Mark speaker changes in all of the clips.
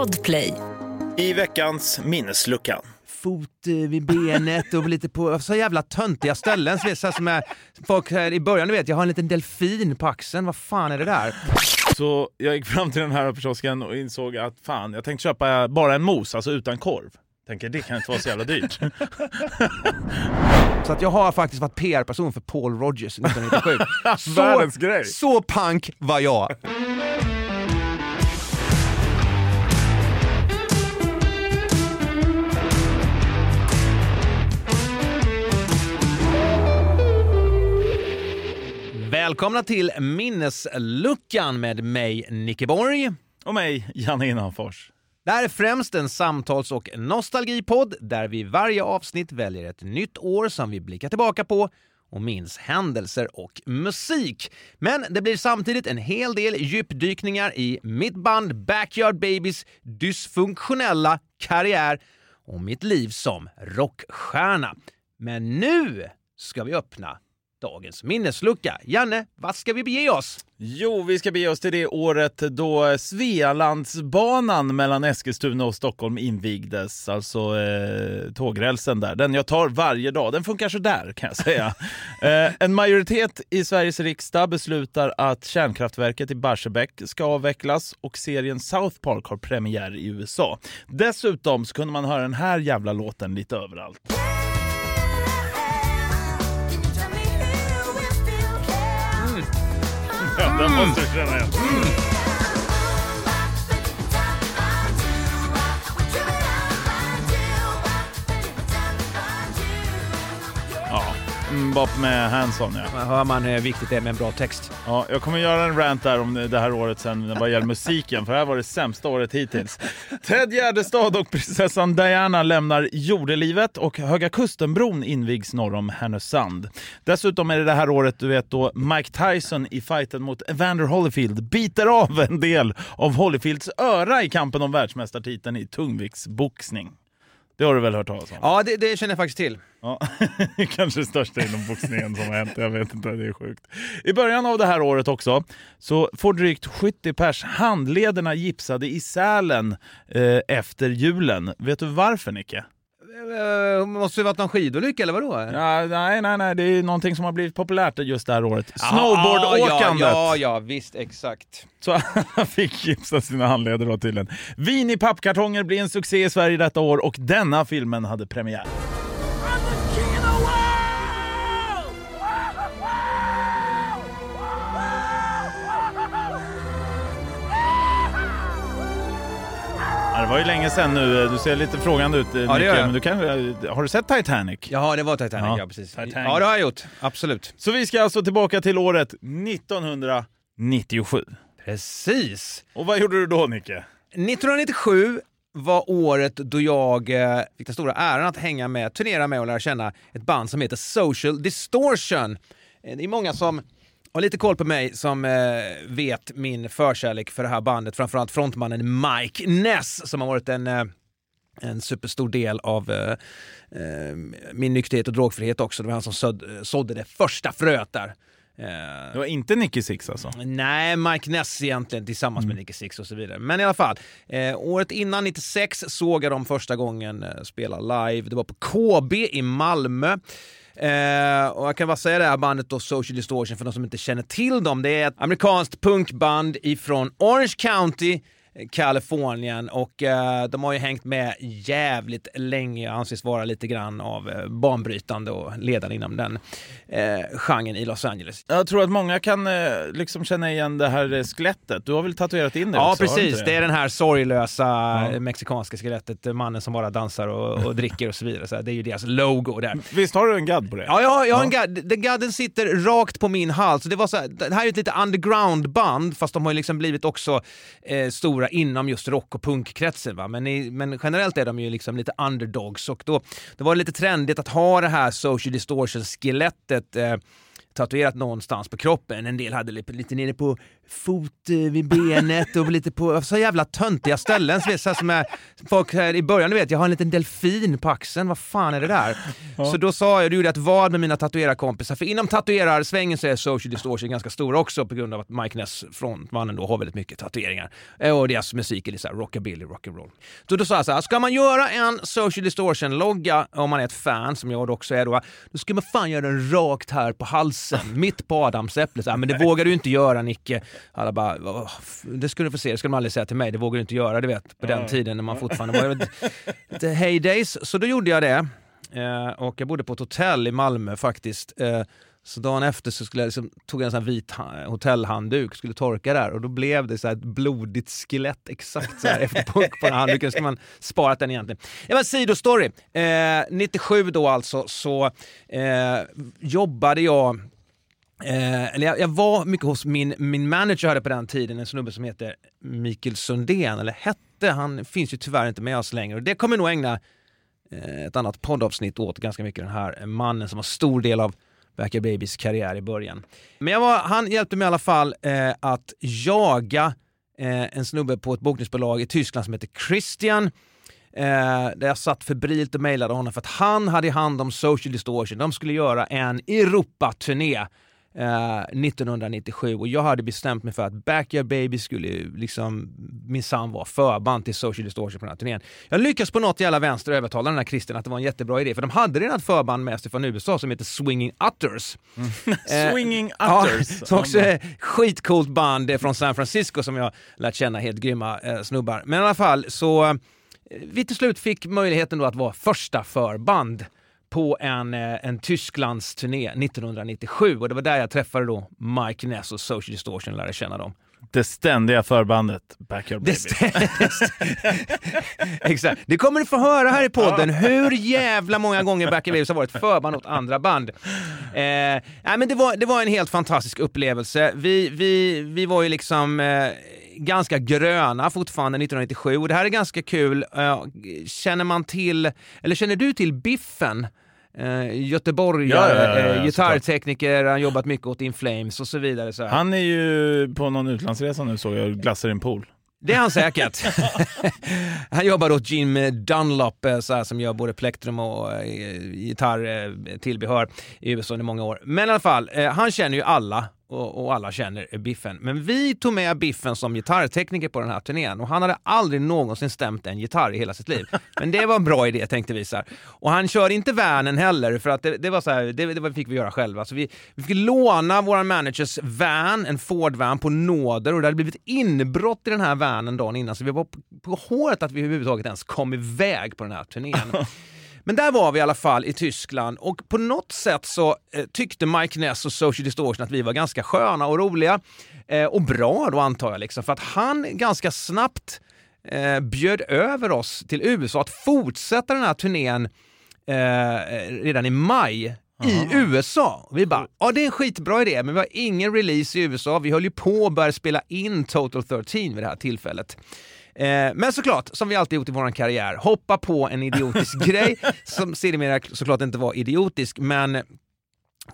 Speaker 1: Podplay.
Speaker 2: I veckans minneslucka.
Speaker 3: fot eh, vid benet och lite på så jävla töntiga ställen. Så så här som är, folk här i början, du vet, jag har en liten delfin på axeln. Vad fan är det där?
Speaker 2: Så jag gick fram till den här kiosken och insåg att fan, jag tänkte köpa bara en mos, alltså utan korv. Tänker det kan inte vara så jävla dyrt.
Speaker 3: Så att jag har faktiskt varit PR-person för Paul Rogers 1997.
Speaker 2: Världens
Speaker 3: så,
Speaker 2: grej.
Speaker 3: så pank var jag. Välkomna till Minnesluckan med mig, Nicke Borg.
Speaker 2: Och mig, Janne Innanfors.
Speaker 3: Det här är främst en samtals och nostalgipodd där vi varje avsnitt väljer ett nytt år som vi blickar tillbaka på och minns händelser och musik. Men det blir samtidigt en hel del djupdykningar i mitt band Backyard Babies dysfunktionella karriär och mitt liv som rockstjärna. Men nu ska vi öppna dagens minneslucka. Janne, vart ska vi bege oss?
Speaker 2: Jo, vi ska bege oss till det året då Svealandsbanan mellan Eskilstuna och Stockholm invigdes. Alltså eh, tågrälsen där. Den jag tar varje dag. Den funkar så där kan jag säga. eh, en majoritet i Sveriges riksdag beslutar att kärnkraftverket i Barsebäck ska avvecklas och serien South Park har premiär i USA. Dessutom så kunde man höra den här jävla låten lite överallt. Ja, den Mbop med Hanson ja.
Speaker 3: Här hör man hur viktigt det är med en bra text.
Speaker 2: ja. Jag kommer göra en rant där om det här året sen vad gäller musiken, för det här var det sämsta året hittills. Ted Gärdestad och prinsessan Diana lämnar jordelivet och Höga Kustenbron invigs norr om Härnösand. Dessutom är det det här året du vet då Mike Tyson i fighten mot Evander Holyfield biter av en del av Holyfields öra i kampen om världsmästartiteln i tungviktsboxning. Det har du väl hört talas om?
Speaker 3: Ja, det, det känner jag faktiskt till.
Speaker 2: Ja, kanske det största inom boxningen som har hänt. Jag vet inte, det är sjukt. I början av det här året också så får drygt 70 pers handlederna gipsade i Sälen eh, efter julen. Vet du varför Nicke?
Speaker 3: Uh, måste det varit någon skidolycka eller vadå?
Speaker 2: Ja, nej, nej, nej, det är någonting som har blivit populärt just det här året.
Speaker 3: Ja,
Speaker 2: Snowboardåkandet!
Speaker 3: Ja, ja, visst, exakt.
Speaker 2: Så alla fick gipsa sina handleder då tydligen. Vin i pappkartonger blir en succé i Sverige detta år och denna filmen hade premiär. Var ju länge sedan nu. Du ser lite frågande ut
Speaker 3: gör jag.
Speaker 2: men du kan, har du sett Titanic?
Speaker 3: Jaha, det var Titanic,
Speaker 2: Ja,
Speaker 3: ja, precis.
Speaker 2: Titanic.
Speaker 3: Ja, det har jag gjort. Absolut.
Speaker 2: Så vi ska alltså tillbaka till året 1997.
Speaker 3: Precis.
Speaker 2: Och vad gjorde du då Nicke?
Speaker 3: 1997 var året då jag eh, fick den stora äran att hänga med, turnera med och lära känna ett band som heter Social Distortion. Eh, Det är många som har lite koll på mig som eh, vet min förkärlek för det här bandet, framförallt frontmannen Mike Ness som har varit en eh, en superstor del av eh, eh, min nykterhet och drogfrihet också. Det var han som sådd, sådde det första fröet där. Eh,
Speaker 2: Det var inte Nicky Six alltså?
Speaker 3: Nej, Mike Ness egentligen tillsammans med Nicky Six och så vidare. Men i alla fall, eh, året innan, 96, såg jag dem första gången eh, spela live. Det var på KB i Malmö. Eh, och jag kan bara säga det här bandet då, Social Distortion, för de som inte känner till dem. Det är ett amerikanskt punkband ifrån Orange County, Kalifornien och eh, de har ju hängt med jävligt länge och anses vara lite grann av eh, banbrytande och ledande inom den eh, genren i Los Angeles.
Speaker 2: Jag tror att många kan eh, liksom känna igen det här skelettet. Du har väl tatuerat in det
Speaker 3: Ja,
Speaker 2: också?
Speaker 3: precis.
Speaker 2: inte
Speaker 3: Det är den här sorglösa
Speaker 2: Ja.
Speaker 3: mexikanska skelettet, mannen som bara dansar och, och dricker och så vidare. Så det är ju deras logo där.
Speaker 2: Visst har du en gadd på det?
Speaker 3: Ja, jag, har- jag har en
Speaker 2: Ja.
Speaker 3: gadd. Den gadden sitter rakt på min hals. Det, var så här, det här är ett lite underground-band, fast de har ju liksom blivit också eh, stora inom just rock och punkkretsen. Va? Men, i, men generellt är de ju liksom lite underdogs och då, då var det lite trendigt att ha det här social distortion-skelettet eh, tatuerat någonstans på kroppen. En del hade lite, lite nere på fot eh, vid benet och lite på så jävla töntiga ställen. Så så som är, folk här i början, du vet, jag har en liten delfin på axeln, vad fan är det där? Så då sa jag, då gjorde ett vad med mina tatuerarkompisar, för inom tatuerarsvängen så är social distortion ganska stor också på grund av att Mike Ness, frontmannen då, har väldigt mycket tatueringar. Eh, Och deras musik är lite såhär rockabilly, rock'n'roll. Så då sa jag så här, ska man göra en social distortion-logga, om man är ett fan, som jag också är då, då ska man fan göra den rakt här på halsen, mitt på adamsäpplet. Men det vågar du inte göra Nicke. Alla bara, "Åh, det skulle du få se, det skulle de aldrig säga till mig, det vågar du inte göra, du vet, på den tiden när man fortfarande var lite heydays. Så då gjorde jag det. Eh, och jag bodde på ett hotell i Malmö faktiskt. Eh, så dagen efter så skulle jag liksom, tog jag en sån här vit ha- hotellhandduk, skulle torka där och då blev det så här ett blodigt skelett exakt så här efter på, på den handduken. Ska man sparat den egentligen. Det var en sidostory. Eh, 97 då alltså så eh, jobbade jag Eh, eller jag, jag var mycket hos min, min manager hade på den tiden, en snubbe som heter Mikael Sundén, eller hette, han finns ju tyvärr inte med oss längre. Och det kommer nog ägna eh, ett annat poddavsnitt åt ganska mycket, den här mannen som var stor del av Backyard Babies karriär i början. Men jag var, han hjälpte mig i alla fall eh, att jaga eh, en snubbe på ett bokningsbolag i Tyskland som heter Christian. Eh, där jag satt febrilt och mejlade honom för att han hade hand om Social Distortion. De skulle göra en Europa-turné eh, 1997 och jag hade bestämt mig för att Backyard Baby skulle liksom minsann vara förband till Social Distortion på den här turnén. Jag lyckades på något jävla vänster övertala den här Christian att det var en jättebra idé för de hade redan ett förband med sig från USA som heter Swinging Utters. Eh,
Speaker 2: Swinging
Speaker 3: Ja,
Speaker 2: Utters.
Speaker 3: som också är skitcoolt band eh, från San Francisco som jag lärt känna, helt grymma eh, snubbar. Men i alla fall så eh, vi till slut fick möjligheten då att vara första förband på en, eh, en Tysklands turné 1997 och det var där jag träffade då Mike Ness och Social Distortion och lärde känna dem.
Speaker 2: Det ständiga förbandet Backyard Baby.
Speaker 3: Det Exakt. Det kommer du få höra här i podden, hur jävla många gånger Back in Waves har varit förband åt andra band. Eh, nej, men det, var, det var en helt fantastisk upplevelse. Vi, vi, vi var ju liksom eh, ganska gröna fortfarande 1997 och det här är ganska kul. Eh, känner man till, eller känner du till Biffen? Eh, Göteborgare,
Speaker 2: Ja, ja, ja,
Speaker 3: eh, gitarrtekniker, han jobbat mycket åt In Flames och så vidare. Så.
Speaker 2: Han är ju på någon utlandsresa nu såg jag glassar i en pool.
Speaker 3: Det är han säkert. han jobbar åt Jim Dunlop eh, så här, som gör både plektrum och eh, gitarrtillbehör i USA under många år. Men i alla fall, eh, han känner ju alla och, och alla känner Biffen. Men vi tog med Biffen som gitarrtekniker på den här turnén och han hade aldrig någonsin stämt en gitarr i hela sitt liv. Men det var en bra idé tänkte vi så här. Och han kör inte vanen heller för att det, det var så här, det, det fick vi göra själva. Så vi, vi fick låna våran managers van, en Ford-van på nåder och det hade blivit inbrott i den här vanen dagen innan så vi var på, på håret att vi överhuvudtaget ens kom iväg på den här turnén. Men där var vi i alla fall i Tyskland och på något sätt så eh, tyckte Mike Ness och Social Distortion att vi var ganska sköna och roliga. Eh, och bra då antar jag, liksom, för att han ganska snabbt eh, bjöd över oss till USA att fortsätta den här turnén eh, redan i maj i USA. Vi bara, ja det är en skitbra idé, men vi har ingen release i USA. Vi höll ju på att börja spela in Total 13 vid det här tillfället. Eh, men såklart, som vi alltid gjort i vår karriär, hoppa på en idiotisk grej som sedermera såklart inte var idiotisk, men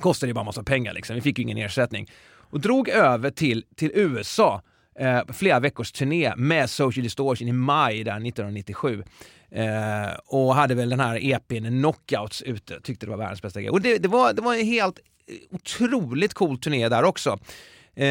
Speaker 3: kostade ju bara massa pengar liksom. Vi fick ju ingen ersättning. Och drog över till, till USA, eh, flera veckors turné med Social Distortion i maj där 1997. Eh, och hade väl den här EPn Knockouts ute, tyckte det var världens bästa grej. Och det, det, var, det var en helt otroligt cool turné där också. Eh,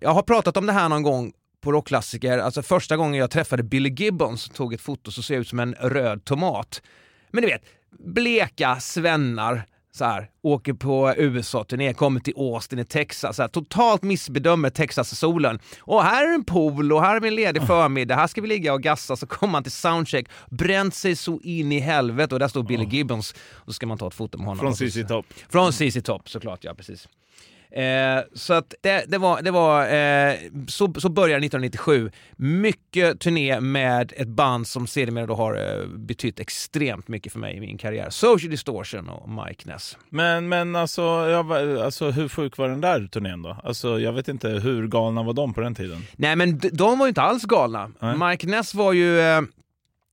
Speaker 3: jag har pratat om det här någon gång på rockklassiker, alltså första gången jag träffade Billy Gibbons tog ett foto som ser ut som en röd tomat. Men du vet, bleka svennar så här, åker på USA-turné, kommer till Austin i Texas, så här, totalt missbedömer Texas-solen. Och här är en pool och här är vi en ledig förmiddag, här ska vi ligga och gassa, så kommer man till soundcheck, bränt sig så in i helvete och där står Billy Gibbons och så ska man ta ett foto med honom.
Speaker 2: Från
Speaker 3: så-
Speaker 2: CC Top.
Speaker 3: från CC Top såklart, ja precis. Eh, så att det, det var, det var eh, så, så började 1997. Mycket turné med ett band som sedermera då har eh, betytt extremt mycket för mig i min karriär. Social Distortion och Mike Ness.
Speaker 2: Men, men alltså, jag, alltså, hur sjuk var den där turnén då? Alltså, jag vet inte, hur galna var de på den tiden?
Speaker 3: Nej men de var ju inte alls galna.
Speaker 2: Nej.
Speaker 3: Mike Ness var ju...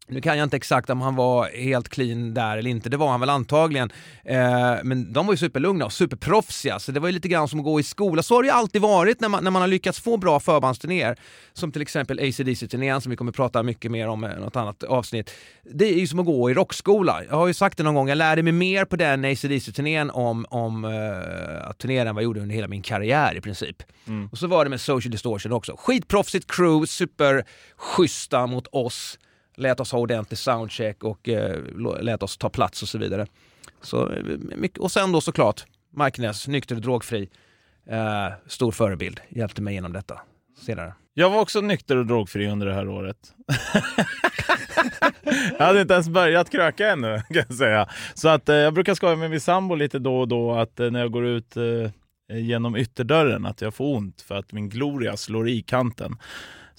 Speaker 3: Eh, Nu kan jag inte exakt om han var helt clean där eller inte, det var han väl antagligen. Eh, men de var ju superlugna och superproffsiga, så det var ju lite grann som att gå i skola. Så har det ju alltid varit när man, när man har lyckats få bra förbandsturnéer. Som till exempel ACDC-turnén som vi kommer prata mycket mer om i något annat avsnitt. Det är ju som att gå i rockskola. Jag har ju sagt det någon gång, jag lärde mig mer på den ACDC-turnén om, om att turnera än vad jag gjorde under hela min karriär i princip. Mm. Och så var det med Social Distortion också. Skitproffsigt crew, superschyssta mot oss lät oss ha ordentlig soundcheck och eh, lät oss ta plats och så vidare. Så, eh, mycket, och sen då såklart Mike Ness, nykter och drogfri. Eh, stor förebild, hjälpte mig genom detta senare.
Speaker 2: Jag var också nykter och drogfri under det här året. jag hade inte ens börjat kröka ännu kan jag säga. Så att eh, jag brukar skoja med min sambo lite då och då att eh, när jag går ut eh, genom ytterdörren att jag får ont för att min gloria slår i kanten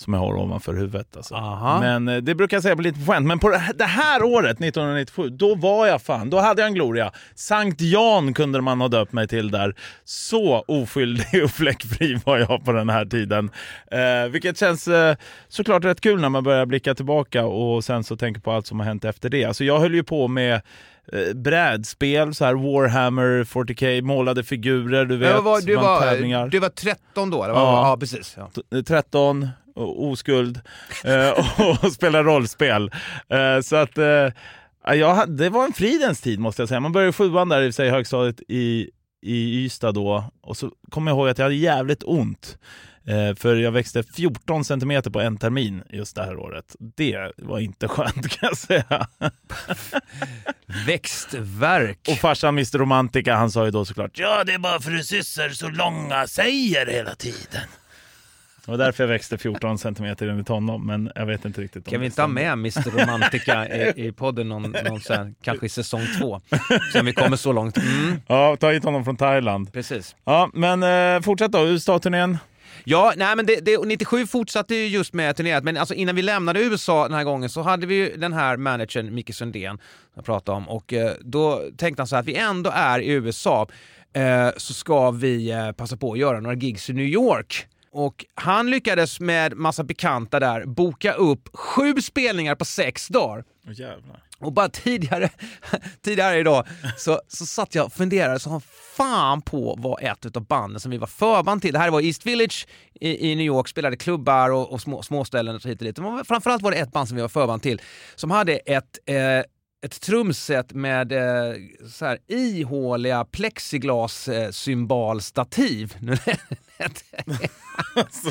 Speaker 2: som jag har ovanför huvudet. Alltså. Men eh, det brukar jag säga på lite skämt. Men på det här året, 1997, då var jag fan, då hade jag en gloria. Sankt Jan kunde man ha döpt mig till där. Så oskyldig och fläckfri var jag på den här tiden. Eh, vilket känns eh, såklart rätt kul när man börjar blicka tillbaka och sen så tänker på allt som har hänt efter det. Alltså jag höll ju på med eh, brädspel, så här Warhammer 40K, målade figurer, du vet,
Speaker 3: var, du, var, du var 13 då? Eller? Ja. ja, precis. Ja.
Speaker 2: 13, oskuld eh, och spela rollspel. Eh, så att eh, ja, det var en fridens tid måste jag säga. Man började sjuan där i sig, högstadiet i, i Ystad då och så kommer jag ihåg att jag hade jävligt ont. För jag växte 14 centimeter på en termin just det här året. Det var inte skönt kan jag säga.
Speaker 3: Växtverk.
Speaker 2: Och farsan Mr Romantica han sa ju då såklart Ja det är bara för du syster så långa säger hela tiden. Det var därför jag växte 14 centimeter enligt honom, men jag vet inte riktigt.
Speaker 3: Kan vi inte ha med Mr Romantica i, i podden någon, någon här, kanske i säsong två? Sen vi kommer så långt. Mm.
Speaker 2: Ja, ta hit honom från Thailand.
Speaker 3: Precis.
Speaker 2: Ja, men eh, fortsätt då, USA-turnén.
Speaker 3: Ja, nej men det, det, 97 fortsatte ju just med turnerat, men alltså innan vi lämnade USA den här gången så hade vi ju den här managern Micke Sundén, jag pratade om, och eh, då tänkte han så här att vi ändå är i USA, eh, så ska vi eh, passa på att göra några gigs i New York. Och han lyckades med massa bekanta där boka upp sju spelningar på sex dagar.
Speaker 2: Oh,
Speaker 3: och bara tidigare, tidigare idag så, så satt jag och funderade så fan på vad ett av banden som vi var förband till. Det här var East Village i, i New York, spelade klubbar och, och små, småställen och hit och dit. Men framförallt var det ett band som vi var förband till som hade ett eh, ett trumset med eh, så här ihåliga plexiglas eh, alltså,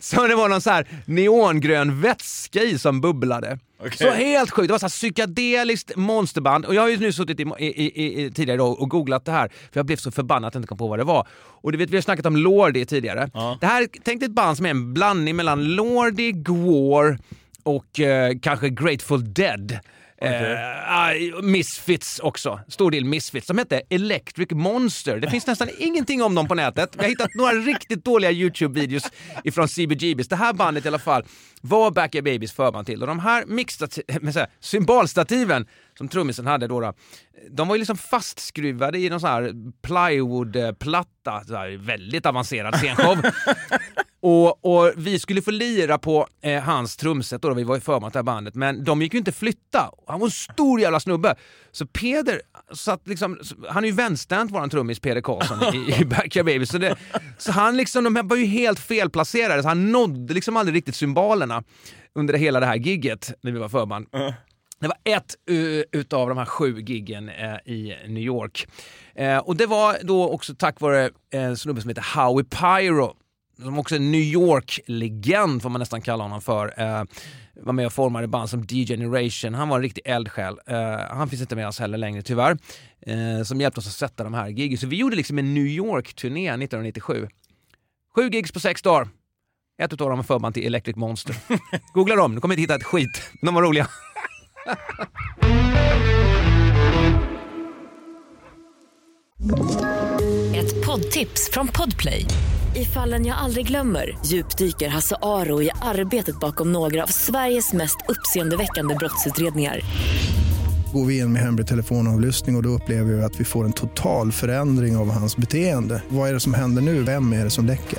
Speaker 3: så det var någon så här neongrön vätska i som bubblade. Okay. Så helt sjukt, det var så här psykedeliskt monsterband. Och jag har ju nu suttit i, i, i tidigare idag och googlat det här, för jag blev så förbannad att jag inte kom på vad det var. Och du vet, vi har snackat om Lordi tidigare. Ja. Det här, tänk dig ett band som är en blandning mellan Lordi, Gwar och eh, kanske Grateful Dead. Okay. Uh, eh, Misfits också. Stor del Misfits. De hette Electric Monster. Det finns nästan ingenting om dem på nätet. Vi har hittat några riktigt dåliga YouTube-videos ifrån CBGBs. Det här bandet i alla fall var Backyard Babies förband till. Och de här mixtati- symbolstativen som trummisen hade då, då, de var ju liksom fastskruvade i någon sån här plywoodplatta, väldigt avancerad scenshow. Och, och, vi skulle få lira på eh, hans trumset då, då vi var i förman det här bandet, men de gick ju inte flytta. Han var en stor jävla snubbe. Så Peder satt liksom, han är ju vänsterhänt våran trummis Peder Karlsson i, i Backyard Baby, så, det, så han liksom, de var ju helt felplacerade, så han nådde liksom aldrig riktigt symbolerna under hela det här gigget när vi var förband. Uh. Det var ett uh, utav de här sju giggen uh, i New York. Uh, och det var då också tack vare en snubbe som heter Howie Pyro som också är New York-legend får man nästan kalla honom för. Eh, var med och formade band som D-Generation. Han var en riktig eldsjäl. Eh, han finns inte med oss heller längre tyvärr. Eh, som hjälpte oss att sätta de här giggen. Så vi gjorde liksom en New York-turné 1997. Sju gigs på sex dagar. Ett utav dem var förband till Electric Monster. Googla dem, du kommer inte hitta ett skit. De var roliga.
Speaker 1: ett poddtips från Podplay. I fallen jag aldrig glömmer djupdyker Hasse Aro i arbetet bakom några av Sveriges mest uppseendeväckande brottsutredningar.
Speaker 4: Går vi in med hemlig telefonavlyssning och, och då upplever vi att vi får en total förändring av hans beteende. Vad är det som händer nu? Vem är det som läcker?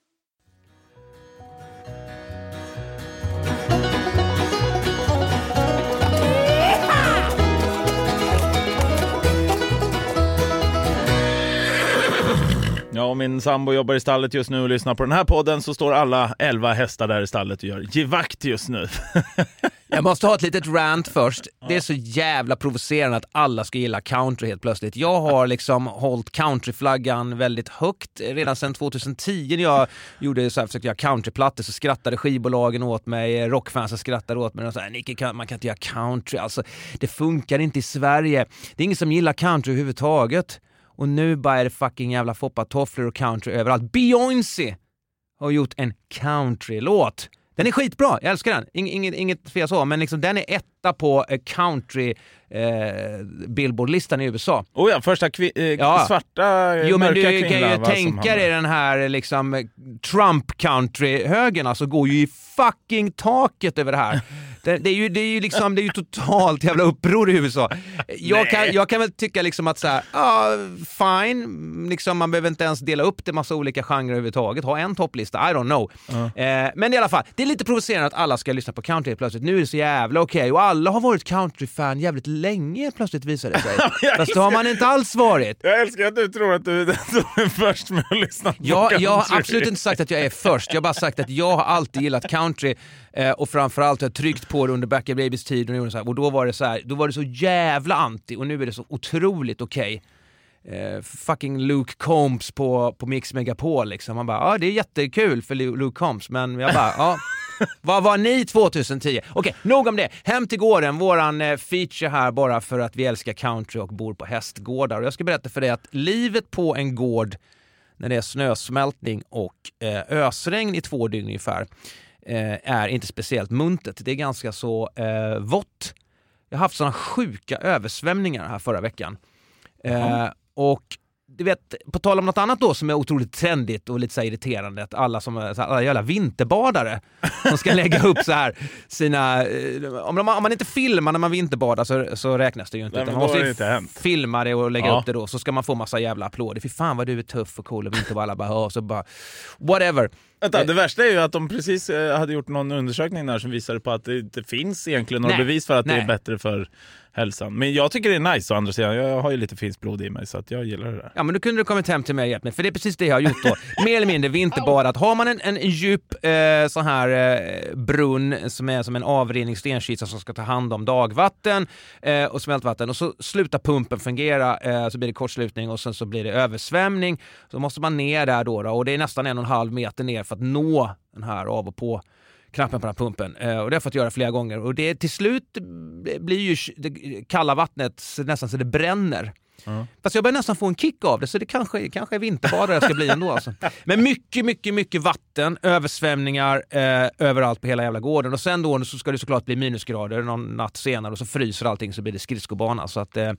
Speaker 2: Ja, och min sambo jobbar i stallet just nu och lyssnar på den här podden så står alla elva hästar där i stallet och gör givakt just nu.
Speaker 3: Jag måste ha ett litet rant först. Det är så jävla provocerande att alla ska gilla country helt plötsligt. Jag har liksom hållit countryflaggan väldigt högt redan sedan 2010 när jag gjorde så här, försökte göra countryplattor så skrattade skivbolagen åt mig, rockfansen skrattade åt mig och så här, Nicke, man kan inte göra country. Alltså, det funkar inte i Sverige. Det är ingen som gillar country överhuvudtaget. Och nu bara är det fucking jävla foppatofflor och country överallt. Beyoncé har gjort en countrylåt. Den är skitbra, jag älskar den. Inget, inget, inget fel så, men liksom den är etta på eh, country eh, Billboard-listan i USA.
Speaker 2: Oh ja, första kvi- eh,
Speaker 3: Ja.
Speaker 2: svarta
Speaker 3: Jo men
Speaker 2: mörka
Speaker 3: du kan
Speaker 2: kvinnan,
Speaker 3: ju
Speaker 2: va,
Speaker 3: tänka dig den här liksom Trump-country-högen alltså går ju i fucking taket över det här. Det, det, är ju, det, är ju liksom, det är ju totalt jävla uppror i USA. Jag kan, jag kan väl tycka liksom att så här, ja, fine, liksom, man behöver inte ens dela upp det massa olika genrer överhuvudtaget, ha en topplista, I don't know. Eh, men i alla fall, det är lite provocerande att alla ska lyssna på country plötsligt. Nu är det så jävla okej och alla har varit country-fan jävligt länge plötsligt visar det sig. Fast det har man inte alls varit.
Speaker 2: Jag älskar att du tror att du är den som är först med att lyssna på
Speaker 3: Jag, jag har
Speaker 2: country.
Speaker 3: absolut inte sagt att jag är först, jag har bara sagt att jag har alltid gillat country eh, och framförallt har jag tryckt på det under Backyard Babies tid och, gjorde så här, och då var det så här, då var det så jävla anti och nu är det så otroligt okej. Eh, fucking Luke Combs på, på Mix Megapol liksom. Man bara, ja det är jättekul för Lu- Luke Combs, men jag bara, ja. Vad var ni 2010? Okej, nog om det. Hem till gården, våran eh, feature här bara för att vi älskar country och bor på hästgårdar. Och jag ska berätta för dig att livet på en gård när det är snösmältning och eh, ösregn i två dygn ungefär eh, är inte speciellt muntert. Det är ganska så eh, vått. Jag har haft sådana sjuka översvämningar här förra veckan. Eh, och du vet, på tal om något annat då som är otroligt trendigt och lite så irriterande, att alla som här, alla jävla vinterbadare som ska lägga upp så här sina... eh, Om, de, om man inte filmar när man vinterbadar så, så räknas det ju inte.
Speaker 2: Nej,
Speaker 3: utan man måste
Speaker 2: det inte
Speaker 3: filma det och lägga
Speaker 2: Ja.
Speaker 3: upp det då, så ska man få massa jävla applåder. Fy fan vad du är tuff och cool och vinterbadare. Alla bara, så bara... Whatever.
Speaker 2: Vänta, det värsta är ju att de precis eh, hade gjort någon undersökning där som visade på att det inte finns egentligen några bevis för att det
Speaker 3: nej.
Speaker 2: är bättre för hälsan. Men jag tycker det är nice å andra sidan. Jag har ju lite finskt blod i mig så att jag gillar det där.
Speaker 3: Ja men då kunde du kommit hem till mig och hjälpt mig, för det är precis det jag har gjort då. Mer eller mindre vinterbadat. Har man en, en djup eh, sån här eh, brunn som är som en avrinning stenkista som ska ta hand om dagvatten eh, och smältvatten och så slutar pumpen fungera, eh, så blir det kortslutning och sen så blir det översvämning. Så måste man ner där då, då och det är nästan en och en halv meter ner för att nå den här av och på knappen på den här pumpen. Eh, och det har jag fått göra flera gånger. Och det till slut blir ju det kalla vattnet nästan så det bränner. Fast jag börjar nästan få en kick av det, så det kanske, kanske är vinterbadare jag ska bli ändå. Alltså. Men mycket, mycket, mycket vatten, översvämningar eh, överallt på hela jävla gården. Och sen då så ska det såklart bli minusgrader någon natt senare och så fryser allting så blir det skridskobana. Så att eh,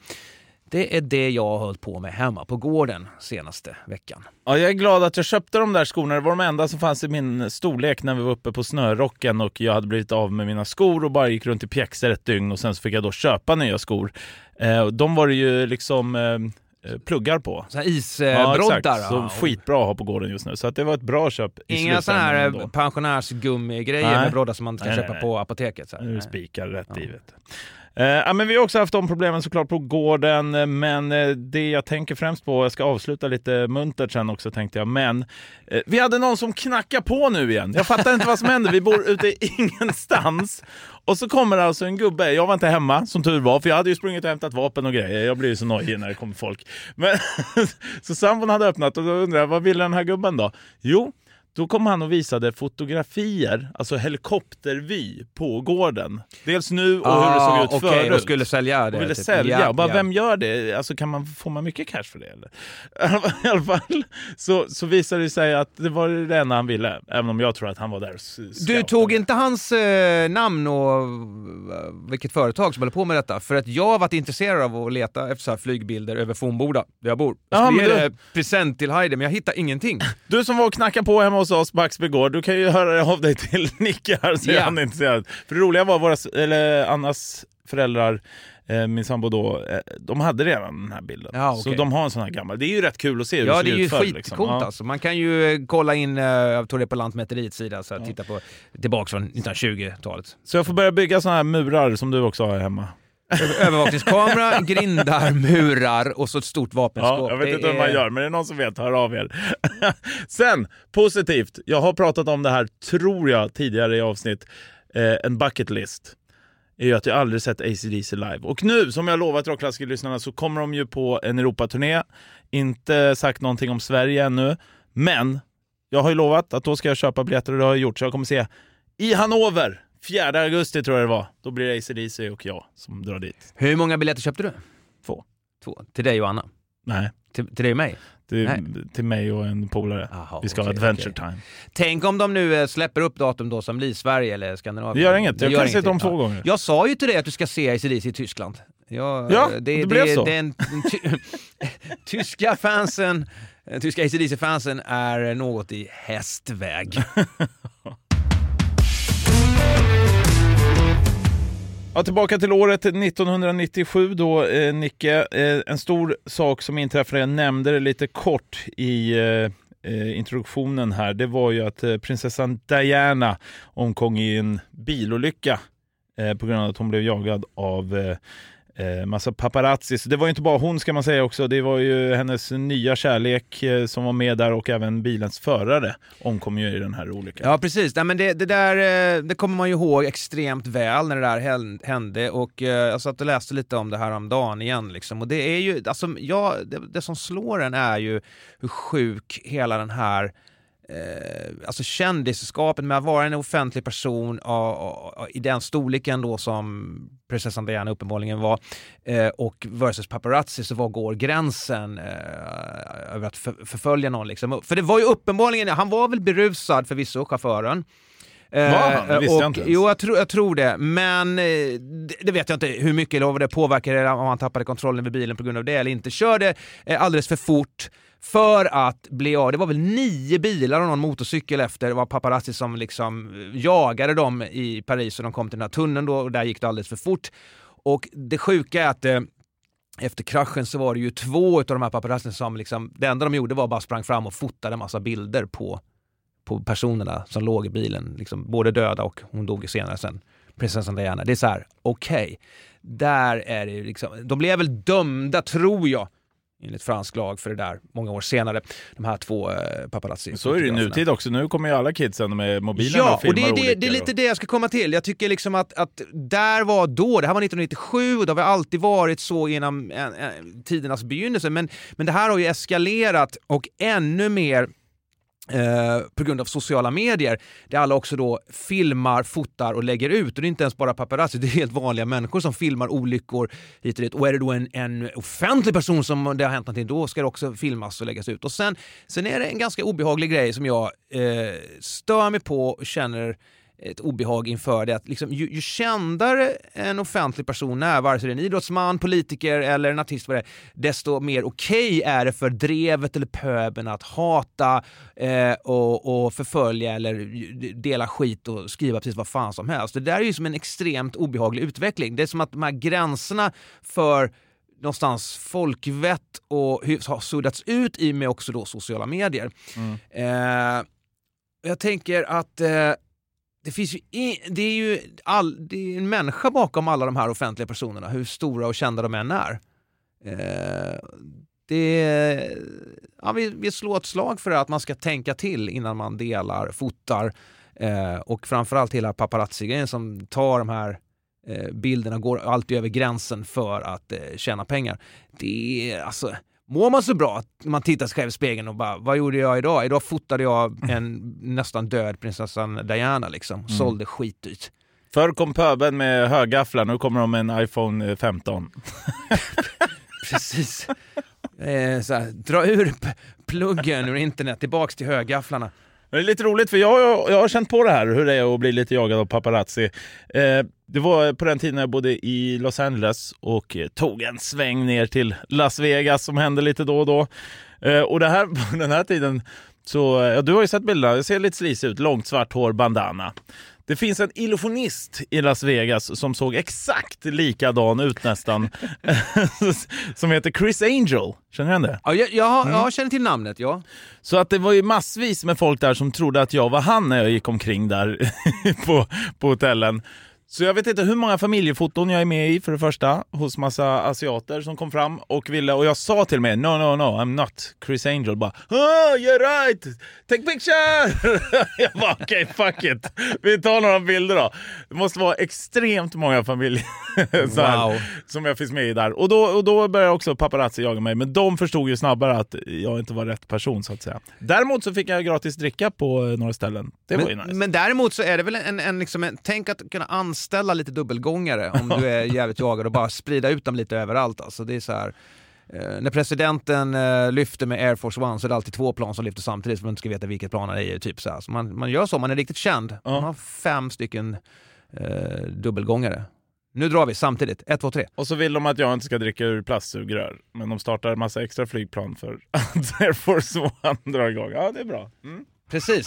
Speaker 3: det är det jag har hållit på med hemma på gården senaste veckan.
Speaker 2: Ja, jag är glad att jag köpte de där skorna. Det var de enda som fanns i min storlek när vi var uppe på snörocken och jag hade blivit av med mina skor och bara gick runt i pjäxor ett dygn och sen så fick jag då köpa nya skor. Eh, de var det ju liksom eh, pluggar på.
Speaker 3: Så här isbroddar.
Speaker 2: exakt. Så
Speaker 3: ja.
Speaker 2: skitbra att ha på gården just nu. Så att det var ett bra köp i
Speaker 3: Inga sådana här eh, pensionärsgummigrejer
Speaker 2: Nej.
Speaker 3: med broddar som man ska
Speaker 2: Nej, nej,
Speaker 3: köpa
Speaker 2: nej.
Speaker 3: på apoteket. Så här.
Speaker 2: Nu
Speaker 3: Nej.
Speaker 2: spikar rätt i. Vet du. Eh, ja, men vi har också haft de problemen såklart på gården, eh, men eh, det jag tänker främst på, jag ska avsluta lite muntert sen också tänkte jag, men eh, vi hade någon som knackade på nu igen. Jag fattar inte vad som händer, vi bor ute i ingenstans. Och så kommer det alltså en gubbe, jag var inte hemma som tur var, för jag hade ju sprungit och hämtat vapen och grejer. Jag blir ju så nojig när det kommer folk. Men, så sambon hade öppnat och då undrar jag, vad ville den här gubben då? Jo, då kom han och visade fotografier, alltså helikoptervy på gården. Dels nu och hur det såg ut
Speaker 3: Ah, okej,
Speaker 2: förut.
Speaker 3: och skulle sälja det.
Speaker 2: och ville
Speaker 3: typ.
Speaker 2: sälja.
Speaker 3: Ja,
Speaker 2: och bara,
Speaker 3: ja.
Speaker 2: Vem gör det? Alltså, kan man, får man mycket cash för det? Eller? I alla fall så, så visade det sig att det var det enda han ville. Även om jag tror att han var där och
Speaker 3: Du tog inte hans eh, namn och eh, vilket företag som håller på med detta? För att jag har varit intresserad av att leta efter så flygbilder över Fornboda, där jag bor. Jag
Speaker 2: Ja,
Speaker 3: skulle
Speaker 2: men
Speaker 3: ge
Speaker 2: du-
Speaker 3: present till Heidi, men jag hittar ingenting.
Speaker 2: Du som var och knackade på hemma hos oss på Axby Gård. Du kan ju höra av dig till Nicke här så är
Speaker 3: Ja.
Speaker 2: han intresserad. För det roliga var våra, eller Annas föräldrar, eh, min sambo då, eh, de hade redan den här bilden.
Speaker 3: Ja,
Speaker 2: Så
Speaker 3: okej.
Speaker 2: de har en sån här gammal. Det är ju rätt kul att se hur
Speaker 3: Ja,
Speaker 2: det
Speaker 3: det
Speaker 2: ser
Speaker 3: är ju
Speaker 2: ut förr.
Speaker 3: skitcoolt
Speaker 2: liksom. Ja.
Speaker 3: alltså. Man kan ju eh, kolla in, jag tror det är på Lantmäteriets sida, så att titta på tillbaka från 1920-talet.
Speaker 2: Så jag får börja bygga såna här murar som du också har hemma.
Speaker 3: Övervakningskamera, grindar, murar och så ett stort vapenskåp.
Speaker 2: Ja, jag vet
Speaker 3: Det
Speaker 2: inte hur man gör, men det är någon som vet, hör av er. Sen, positivt. Jag har pratat om det här, tror jag, tidigare i avsnitt. Eh, en bucket list är ju att jag aldrig sett ACDC live. Och nu, som jag lovat rockklassikerlyssnarna, så kommer de ju på en Europaturné. Inte sagt någonting om Sverige ännu, men jag har ju lovat att då ska jag köpa biljetter och det har jag gjort. Så jag kommer se i Hannover, 4 augusti tror jag det var. Då blir det ACDC och jag som drar dit.
Speaker 3: Hur många biljetter köpte du?
Speaker 2: Två.
Speaker 3: Två. Till dig och Anna?
Speaker 2: Nej,
Speaker 3: Till, till dig och mig?
Speaker 2: till, till mig och en polare.
Speaker 3: Jaha,
Speaker 2: Vi ska ha
Speaker 3: okej,
Speaker 2: adventure
Speaker 3: okej.
Speaker 2: time.
Speaker 3: Tänk om de nu eh, släpper upp datum då som blir Sverige eller Skandinavien.
Speaker 2: Det gör inget, jag kan se dem två gånger.
Speaker 3: Jag sa ju till dig att du ska se ACDC i Tyskland. Ja,
Speaker 2: Ja,
Speaker 3: det,
Speaker 2: det blev så.
Speaker 3: Det är en, en ty, tyska fansen, eh, tyska ACDC-fansen är något i hästväg.
Speaker 2: Ja, tillbaka till året 1997 då, eh, Nicke. Eh, en stor sak som inträffade, jag nämnde det lite kort i eh, eh, introduktionen här, det var ju att eh, prinsessan Diana omkom i en bilolycka eh, på grund av att hon blev jagad av eh, eh, massa paparazzi. Så det var ju inte bara hon ska man säga också, det var ju hennes nya kärlek eh, som var med där och även bilens förare omkom ju i den här olyckan.
Speaker 3: Ja precis, Nej, men det, det där eh, det kommer man ju ihåg extremt väl när det där hände och eh, jag satt och läste lite om det här om dagen igen liksom. och det är ju, alltså ja, det, det som slår en är ju hur sjuk hela den här eh, alltså kändisskapet med att vara en offentlig person och, och, och, i den storleken då som prinsessan Diana uppenbarligen var eh, och versus paparazzi så var går gränsen eh, över att för, förfölja någon liksom. För det var ju uppenbarligen, han var väl berusad förvisso, chauffören. Eh,
Speaker 2: Var han? Det visste jag
Speaker 3: och,
Speaker 2: inte ens.
Speaker 3: Jo, jag, tror- jag tror det. Men eh, det, det vet jag inte hur mycket eller vad det påverkade om han tappade kontrollen över bilen på grund av det eller inte. Körde eh, alldeles för fort för att bli av. Det var väl nio bilar och någon motorcykel efter. Det var paparazzi som liksom jagade dem i Paris och de kom till den här tunneln då och där gick det alldeles för fort. Och det sjuka är att eh, efter kraschen så var det ju två av de här paparazzerna som liksom, det enda de gjorde var bara sprang fram och fotade en massa bilder på, på personerna som låg i bilen. Liksom, både döda och hon dog ju senare sen. Prinsessan Diana. Det är så här, okej. där är det ju liksom, de blev väl dömda tror jag enligt fransk lag för det där många år senare. De här två eh, paparazzi
Speaker 2: Så är det i nutid också. Nu kommer ju alla kidsen med mobilen
Speaker 3: Ja,
Speaker 2: och
Speaker 3: och
Speaker 2: filmar
Speaker 3: det, är det, det är lite
Speaker 2: och-
Speaker 3: det jag ska komma till. Jag tycker liksom att, att där var då, det här var 1997 och det har väl alltid varit så genom en, en, tidernas begynnelse, men, men det här har ju eskalerat och ännu mer Eh, på grund av sociala medier där alla också då filmar, fotar och lägger ut. Och det är inte ens bara paparazzi, det är helt vanliga människor som filmar olyckor hit och dit. Och är det då en, en offentlig person som det har hänt någonting, då ska det också filmas och läggas ut. Och sen, sen är det en ganska obehaglig grej som jag eh, stör mig på och känner ett obehag inför det att liksom, ju, ju kändare en offentlig person är, vare sig det är en idrottsman, politiker eller en artist, vad det är, desto mer okej är det för drevet eller pöben att hata eh, och, och förfölja eller dela skit och skriva precis vad fan som helst. Det där är ju som en extremt obehaglig utveckling. Det är som att de här gränserna för någonstans folkvett och har suddats ut i med också då sociala medier. Eh, jag tänker att eh, det finns ju, in, det är ju all, det är en människa bakom alla de här offentliga personerna, hur stora och kända de än är. Eh, det, ja, vi, vi slår ett slag för att man ska tänka till innan man delar, fotar eh, och framförallt hela paparazzi-grejen som tar de här eh, bilderna, går alltid över gränsen för att eh, tjäna pengar. Det är alltså Mår man så bra att man tittar sig själv i spegeln och bara, vad gjorde jag idag? Idag fotade jag en nästan död prinsessan Diana liksom, sålde skitdyrt.
Speaker 2: Förr kom pöben med högafflar, nu kommer de med en iPhone 15.
Speaker 3: Precis. Eh, så här, dra ur pluggen ur internet, tillbaks till högafflarna.
Speaker 2: Men det är lite roligt för jag, jag, jag har känt på det här, hur det är att bli lite jagad av paparazzi. Eh, det var på den tiden jag bodde i Los Angeles och eh, tog en sväng ner till Las Vegas som hände lite då och då. Eh, och det här, på den här tiden, Så eh, ja, du har ju sett bilderna, jag ser lite slisig ut. Långt svart hår, bandana. Det finns en illusionist i Las Vegas som såg exakt likadan ut nästan. som heter Chris Angel. Känner du igen det?
Speaker 3: Ja, jag, jag, jag känner till namnet, ja.
Speaker 2: Så att det var ju massvis med folk där som trodde att jag var han när jag gick omkring där på, på hotellen. Så jag vet inte hur många familjefoton jag är med i för det första, hos massa asiater som kom fram och ville, och jag sa till mig no, no, no, I'm not Chris Angel. Bara oh, you're right, take picture! jag bara okej, okay, fuck it. Vi tar några bilder då. Det måste vara extremt många familjer wow. som jag finns med i där. Och då, och då började också paparazzi jaga mig, men de förstod ju snabbare att jag inte var rätt person så att säga. Däremot så fick jag gratis dricka på några ställen. Det
Speaker 3: men,
Speaker 2: var ju nice.
Speaker 3: Men däremot så är det väl en, en, liksom en tänk att kunna anställa anställa lite dubbelgångare om du är jävligt jagad och bara sprida ut dem lite överallt. Alltså det är så här, eh, när presidenten eh, lyfter med Air Force One så är det alltid två plan som lyfter samtidigt så man inte ska veta vilket plan det är. Typ så, så man, man gör så, man är riktigt känd. Man har fem stycken eh, dubbelgångare. Nu drar vi samtidigt. Ett, två, tre.
Speaker 2: Och så vill de att jag inte ska dricka ur plastsugrör. Men de startar en massa extra flygplan för att Air Force One drar igång. Ja, det är bra. Mm.
Speaker 3: Precis.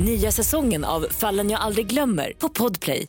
Speaker 1: Nya säsongen av Fallen jag aldrig glömmer på Podplay.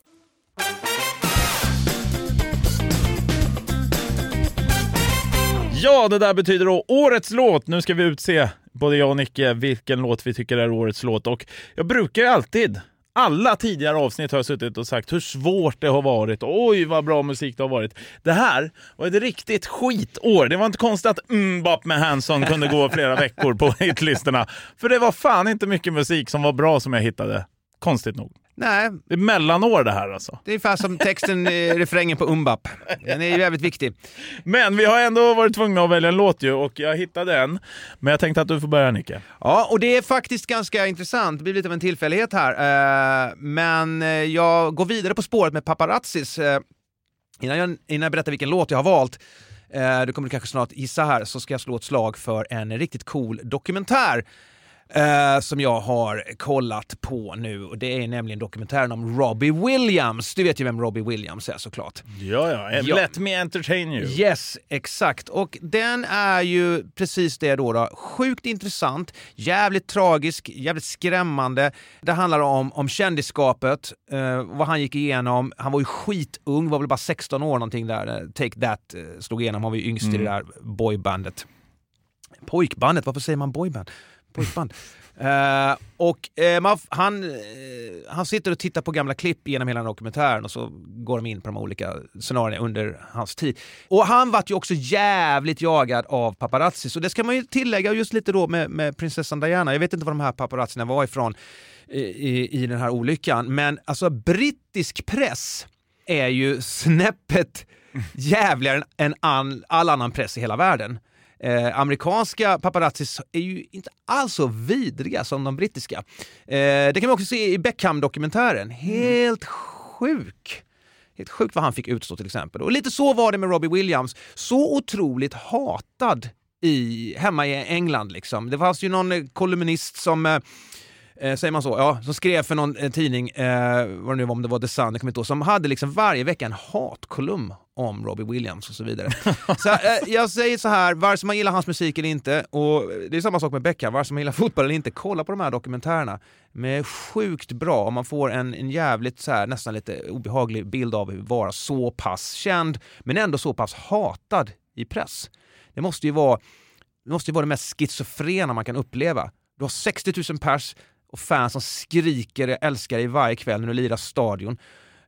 Speaker 2: Ja, det där betyder då årets låt. Nu ska vi utse, både jag och Nicke, vilken låt vi tycker är årets låt. Och jag brukar ju alltid alla tidigare avsnitt har jag suttit och sagt hur svårt det har varit. Oj, vad bra musik det har varit. Det här var ett riktigt skitår. Det var inte konstigt att mm, Mbap med Hanson kunde gå flera veckor på hitlistorna. För det var fan inte mycket musik som var bra som jag hittade. Konstigt nog.
Speaker 3: Nej.
Speaker 2: Det är mellanår det här alltså.
Speaker 3: Det är ungefär som texten i refrängen på Umbap. Den är ju jävligt viktig.
Speaker 2: Men vi har ändå varit tvungna att välja en låt ju och jag hittade en. Men jag tänkte att du får börja Nicke.
Speaker 3: Ja, och det är faktiskt ganska intressant. Det blir lite av en tillfällighet här. Eh, men eh, jag går vidare på spåret med paparazzis. Eh, innan jag, innan jag berättar vilken låt jag har valt du kommer du kanske snart gissa här, så ska jag slå ett slag för en riktigt cool dokumentär Uh, som jag har kollat på nu och det är nämligen dokumentären om Robbie Williams. Du vet ju vem Robbie Williams är såklart.
Speaker 2: Ja, ja. ja. Let me entertain you.
Speaker 3: Yes, exakt. Och den är ju precis det då, då. Sjukt intressant, jävligt tragisk, jävligt skrämmande. Det handlar om, om kändisskapet, uh, vad han gick igenom. Han var ju skitung, var väl bara 16 år någonting där. Take That uh, slog igenom, han var ju yngst mm. i det mm. där boybandet. Pojkbandet, varför säger man boyband? Pojkband. Uh, eh, och uh, man, han, uh, han sitter och tittar på gamla klipp genom hela dokumentären och så går de in på de olika scenarierna under hans tid. Och han vart ju också jävligt jagad av paparazzi, så det ska man ju tillägga just lite då med, med prinsessan Diana. Jag vet inte var de här paparazzierna var ifrån i, i, i den här olyckan, men alltså brittisk press är ju snäppet jävligare än all, all annan press i hela världen. Eh, amerikanska paparazzis är ju inte alls så vidriga som de brittiska. Eh, det kan man också se i Beckham-dokumentären. Helt sjuk! Helt sjukt vad han fick utstå till exempel. Och lite så var det med Robbie Williams. Så otroligt hatad i, hemma i England. Liksom. Det fanns ju någon kolumnist som eh, eh, säger man så, ja, som skrev för någon eh, tidning, eh, vad det nu var, om det var The Sun, det kommer inte ihåg, som hade liksom varje vecka en hatkolumn om Robbie Williams och så vidare. så, eh, jag säger så här, vare sig man gillar hans musik eller inte, och det är samma sak med Beckham, vare sig man gillar fotboll eller inte, kolla på de här dokumentärerna. De är sjukt bra och man får en, en jävligt så här, nästan lite obehaglig bild av hur vara så pass känd, men ändå så pass hatad i press. Det måste ju vara det måste ju vara det mest schizofrena man kan uppleva. Du har 60 000 pers och fans som skriker älskar dig varje kväll när du lirar stadion.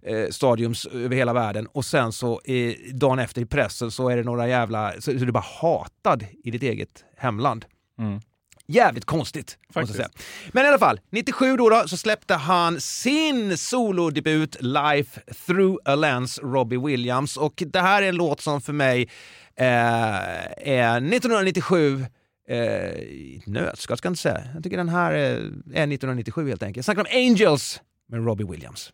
Speaker 3: Eh, stadiums över hela världen och sen så eh, dagen efter i pressen så är det några jävla, så, så är du bara hatad i ditt eget hemland. Mm. Jävligt konstigt, måste säga. Men i alla fall, 97 då, då så släppte han sin solodebut Life through a lens, Robbie Williams. Och det här är en låt som för mig eh, är 1997 eh, nötskal ska jag inte säga. Jag tycker den här eh, är 1997 helt enkelt. Jag snackar om Angels med Robbie Williams.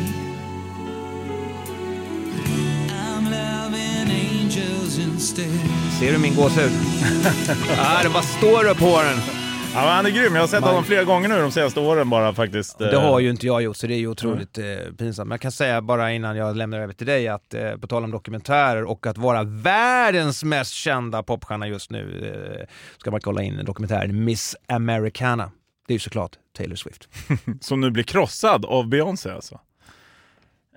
Speaker 3: Ser du min gåshud? ah, det bara står upp på den.
Speaker 2: Ja, men han är grym. Jag har sett
Speaker 3: Man-
Speaker 2: honom flera gånger nu de senaste åren bara faktiskt.
Speaker 3: Det
Speaker 2: Eh,
Speaker 3: har ju inte jag gjort, så det är ju otroligt eh, pinsamt. Men jag kan säga bara innan jag lämnar över till dig att eh, på tal om dokumentärer och att vara världens mest kända popstjärna just nu eh, ska man kolla in dokumentären Miss Americana. Det är ju såklart Taylor Swift.
Speaker 2: Som nu blir krossad av Beyoncé alltså.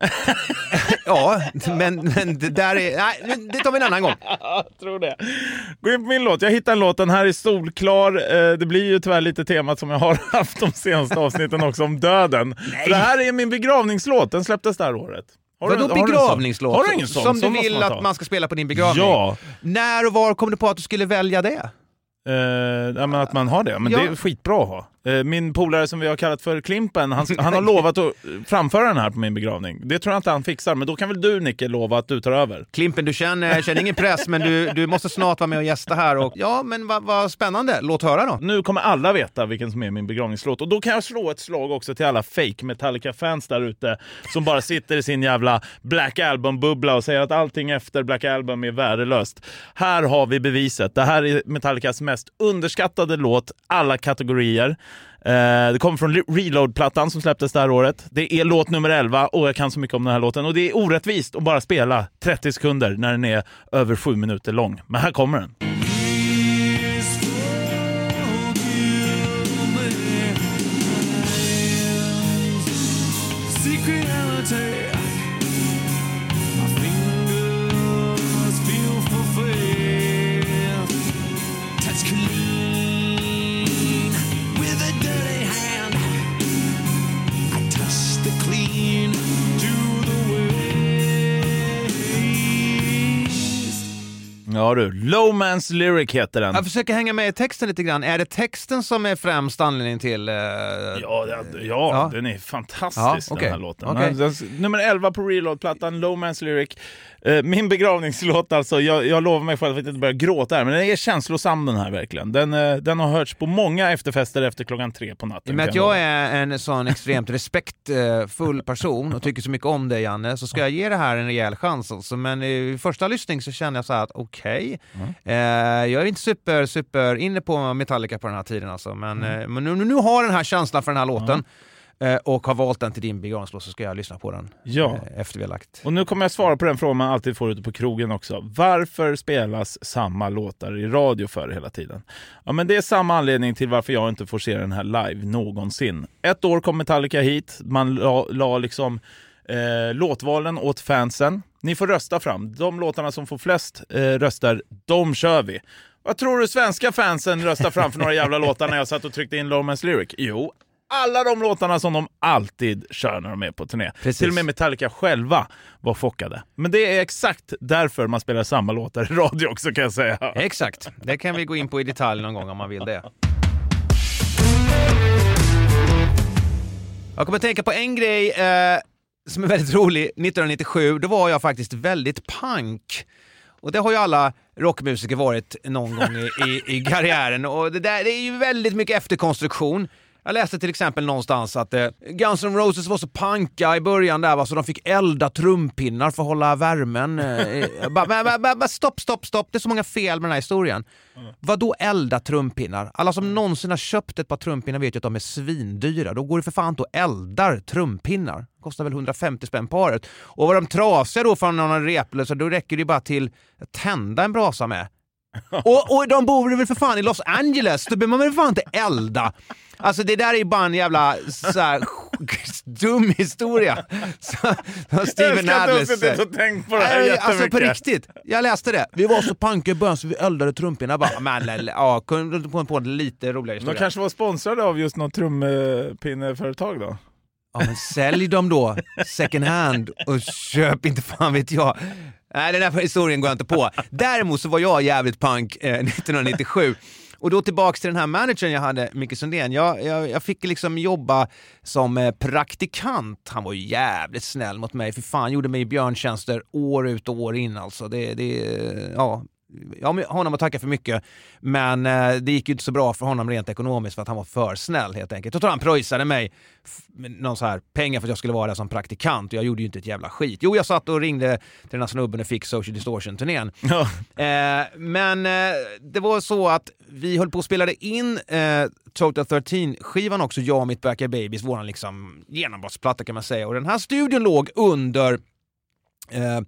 Speaker 3: Ja, men, men det där är... Nej, det tar vi en annan gång.
Speaker 2: Jag tror det. Gå in på min låt. Jag hittade en låt. Den här är solklar. Eh, Det blir ju tyvärr lite temat som jag har haft de senaste avsnitten också om döden. För det här är min begravningslåt. Den släpptes det här året. Har
Speaker 3: Vadå
Speaker 2: du
Speaker 3: begravningslåt?
Speaker 2: Har du ingen sån?
Speaker 3: Som
Speaker 2: Sån
Speaker 3: du vill
Speaker 2: man
Speaker 3: att man ska spela på din begravning?
Speaker 2: Ja.
Speaker 3: När och var kom du på att du skulle välja det?
Speaker 2: Eh, ja, men att man har det. Men
Speaker 3: Ja.
Speaker 2: det är skitbra att ha. Eh, min polare som vi har kallat för Klimpen, han, han har lovat att framföra den här på min begravning. Det tror jag inte han fixar, men då kan väl du Nicke lova att du tar över?
Speaker 3: Klimpen, du känner, känner ingen press, men du, du måste snart vara med och gästa här. Och, ja, men vad vad spännande. Låt höra då.
Speaker 2: Nu kommer alla veta vilken som är min begravningslåt och då kan jag slå ett slag också till alla fake Metallica-fans där ute som bara sitter i sin jävla Black Album-bubbla och säger att allting efter Black Album är värdelöst. Här har vi beviset. Det här är Metallicas mest underskattade låt, alla kategorier. Eh, det kommer från Reload-plattan som släpptes det här året. Det är låt nummer 11 och jag kan så mycket om den här låten. Och det är orättvist att bara spela 30 sekunder när den är över 7 minuter lång. Men här kommer den. Ja du, Low Man's Lyric heter den.
Speaker 3: Jag försöker hänga med i texten lite grann. Är det texten som är främst anledning till... eh,
Speaker 2: Ja, ja, ja,
Speaker 3: Ja.
Speaker 2: den är fantastisk
Speaker 3: Ja, okej.
Speaker 2: den här låten.
Speaker 3: Okej.
Speaker 2: Den- den- Nummer 11 på Reload-plattan, Low Man's Lyric. Eh, Min begravningslåt alltså, jag, jag lovar mig själv att inte börja gråta här, men den är känslosam den här verkligen. Den, eh, den har hörts på många efterfester efter klockan tre på natten.
Speaker 3: I och med att
Speaker 2: jag
Speaker 3: är en sån extremt respektfull person och tycker så mycket om dig Janne, så ska jag ge det här en rejäl chans. Alltså. Men i första lyssning så känner jag så att okej, eh, jag är inte super, super inne på Metallica på den här tiden alltså. Men, eh, men nu, nu har den här känslan för den här låten eh, och har valt den till din begravningslåt så ska jag lyssna på den
Speaker 2: Ja.
Speaker 3: eh, efter vi har lagt.
Speaker 2: Och nu kommer jag svara på den frågan man alltid får ute på krogen också. Varför spelas samma låtar i radio för hela tiden? Ja, men det är samma anledning till varför jag inte får se den här live någonsin. Ett år kom Metallica hit. Man la, la liksom eh, låtvalen åt fansen. Ni får rösta fram. De låtarna som får flest eh, röster, de kör vi. Vad tror du svenska fansen röstar fram för några jävla låtar när jag satt och tryckte in Low Man's Lyric? Jo, alla de låtarna som de alltid kör när de är på turné.
Speaker 3: Precis.
Speaker 2: Till och med Metallica själva var chockade. Men det är exakt därför man spelar samma låtar i radio också kan jag säga.
Speaker 3: Exakt, det kan vi gå in på i detalj någon gång om man vill det. Jag kommer att tänka på en grej eh, som är väldigt rolig. 1997, då var jag faktiskt väldigt punk. Och det har ju alla rockmusiker varit någon gång i, i, i karriären. Och det, där, det är ju väldigt mycket efterkonstruktion. Jag läste till exempel någonstans att eh, Guns N' Roses var så panka i början där va, så de fick elda trumpinnar för att hålla värmen. Eh, ba, ba, ba, ba, ba, stopp, stopp, stopp. Det är så många fel med den här historien. Vad då elda trumpinnar? Alla som någonsin har köpt ett par trumpinnar vet ju att de är svindyra. Då går det för fan och eldar trumpinnar. Kostar väl 150 spänn paret. Och var de trasiga då från någon replösa, då räcker det bara till att tända en brasa med. Och, och de bor väl för fan i Los Angeles, då behöver man väl för fan inte elda. Alltså det där är ju bara en jävla så här, dum historia. Så, Steven
Speaker 2: jag
Speaker 3: Adlers...
Speaker 2: du har suttit och tänkt på det här jättemycket.
Speaker 3: Alltså på riktigt, jag läste det. Vi var så pankiga i början så vi eldade trumpinnar bara. Men ja, kunde på, på en lite roligare
Speaker 2: De
Speaker 3: historia.
Speaker 2: kanske var sponsrade av just något trumpinneföretag då?
Speaker 3: Ja men sälj dem då second hand och köp inte fan vet jag. Nej den där historien går jag inte på. Däremot så var jag jävligt punk eh, 1997. Och då tillbaks till den här managern jag hade, Micke Sundén. Jag, jag, jag fick liksom jobba som eh, praktikant. Han var ju jävligt snäll mot mig. För fan, gjorde mig björntjänster år ut och år in alltså. Det, det, ja, har honom att tacka för mycket, men eh, det gick ju inte så bra för honom rent ekonomiskt för att han var för snäll helt enkelt. Jag tror han pröjsade mig någon så här pengar för att jag skulle vara där som praktikant och jag gjorde ju inte ett jävla skit. Jo, jag satt och ringde till den här snubben och fick Social Distortion-turnén.
Speaker 2: Ja.
Speaker 3: Eh, men eh, det var så att vi höll på och spelade in eh, Total 13-skivan också, jag och mitt Backyard Babies, våran liksom genombrottsplatta kan man säga. Och den här studion låg under eh,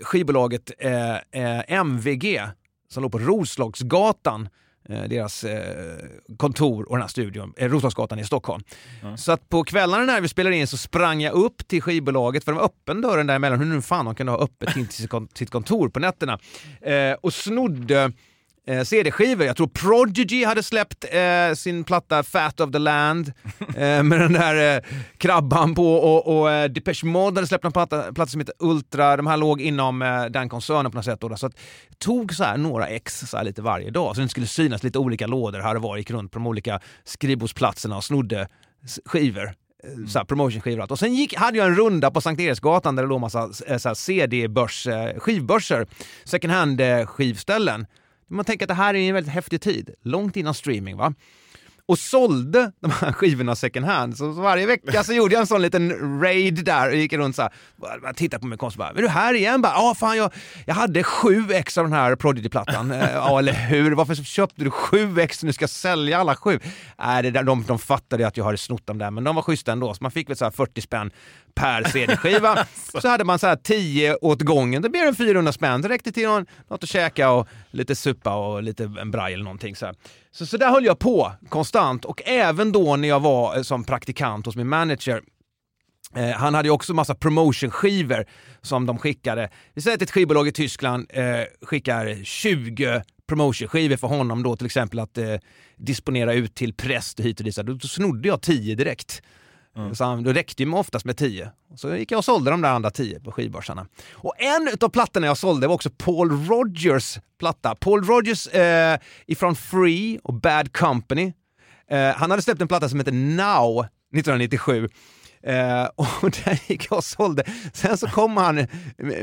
Speaker 3: skivbolaget eh, eh, MVG som låg på Roslagsgatan, eh, deras eh, kontor och den här studion, eh, Roslagsgatan i Stockholm. Så att på kvällarna när vi spelade in så sprang jag upp till skivbolaget, för de var öppen dörren däremellan, hur nu fan de kunde ha öppet in till sitt kontor på nätterna, eh, och snodde eh, CD-skivor. Jag tror Prodigy hade släppt eh, sin platta Fat of the Land eh, med den där eh, krabban på och, och eh, Depeche Mode hade släppt en platta, platta som heter Ultra. De här låg inom eh, den koncernen på något sätt. Då, så att, tog så här några ex så här lite varje dag så det skulle synas lite olika lådor här och var. Gick runt på de olika skrivbordsplatserna och snodde skivor eh, så här promotionskivor och sen gick, hade jag en runda på Sankt Eriksgatan där det låg massa eh, CD-börs, eh, skivbörser, second hand eh, skivställen. Man tänker att det här är en väldigt häftig tid, långt innan streaming va? Och sålde de här skivorna second hand. Så varje vecka så gjorde jag en sån liten raid där och gick runt så här. Tittade på mig konstigt bara, är du här igen? Bara, Ja, fan jag, jag hade sju ex av den här Prodigy-plattan. Eh, ja, eller hur? Varför köpte du sju ex när du ska sälja alla sju? Nej, det där, de, de fattade att jag hade snott dem där, men de var schyssta ändå. Så man fick väl såhär 40 spänn per CD-skiva. så hade man så här 10 åt gången. Det blev en 400 spänn. Det räckte till någon, något att käka och lite suppa och lite en braj eller någonting. Så, här. så, så där höll jag på konstant. Och även då när jag var eh, som praktikant hos min manager Eh, han hade ju också massa promotionskivor som de skickade. Vi säger att ett skivbolag i Tyskland eh, skickar 20 promotionskivor för honom då till exempel att eh, disponera ut till präst och hit och dit. Då snodde jag 10 direkt. Så han, då räckte ju oftast med tio. Så gick jag och sålde de där andra tio på skivbörsarna. Och en av plattorna jag sålde var också Paul Rogers platta. Paul Rogers eh, ifrån Free och Bad Company. Eh, han hade släppt en platta som heter Now 1997. Eh, och där gick jag och sålde. Sen så kom han, eh,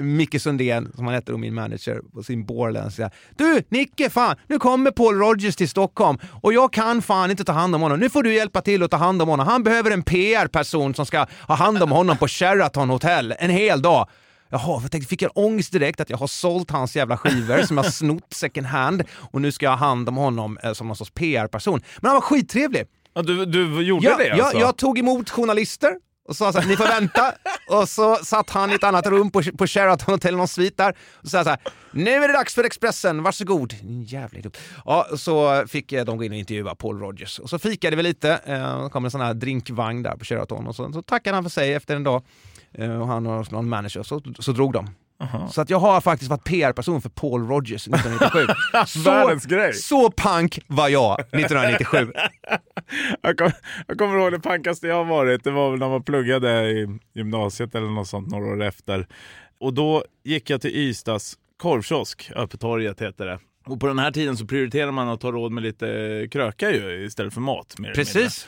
Speaker 3: Micke Sundén, som han hette då, min manager, på sin borländska. Du Nicke, fan, nu kommer Paul Rogers till Stockholm och jag kan fan inte ta hand om honom. Nu får du hjälpa till att ta hand om honom. Han behöver en PR-person som ska ha hand om honom på Sheraton Hotel en hel dag. Jaha, jag tänkte, fick jag ångest direkt att jag har sålt hans jävla skivor som jag har snott second hand och nu ska jag ha hand om honom eh, som någon sorts PR-person. Men han var skittrevlig.
Speaker 2: Ja, du, du gjorde
Speaker 3: Jag,
Speaker 2: det alltså?
Speaker 3: jag, jag tog emot journalister och sa så här, ni får vänta. och så satt han i ett annat rum på, på Sheraton Hotel, någon svit där. Och så sa jag så här, nu är det dags för Expressen, varsågod. Jävla idiot. Ja, så fick eh, de gå in och intervjua Paul Rogers. Och så fikade vi lite, eh, det kom en sån här drinkvagn där på Sheraton och så, så tackade han för sig efter en dag. Eh, och han och någon manager, så, så drog de. Så att jag har faktiskt varit PR-person för Paul Rogers 1997.
Speaker 2: Världens
Speaker 3: så,
Speaker 2: grej.
Speaker 3: så punk var jag 1997.
Speaker 2: Jag, kom, jag kommer ihåg det pankaste jag varit, det var väl när man pluggade i gymnasiet eller något sånt några år efter. Och då gick jag till Ystads korvkiosk, Öppet heter det. Och på den här tiden så prioriterar man att ta råd med lite kröka ju istället för mat.
Speaker 3: Precis.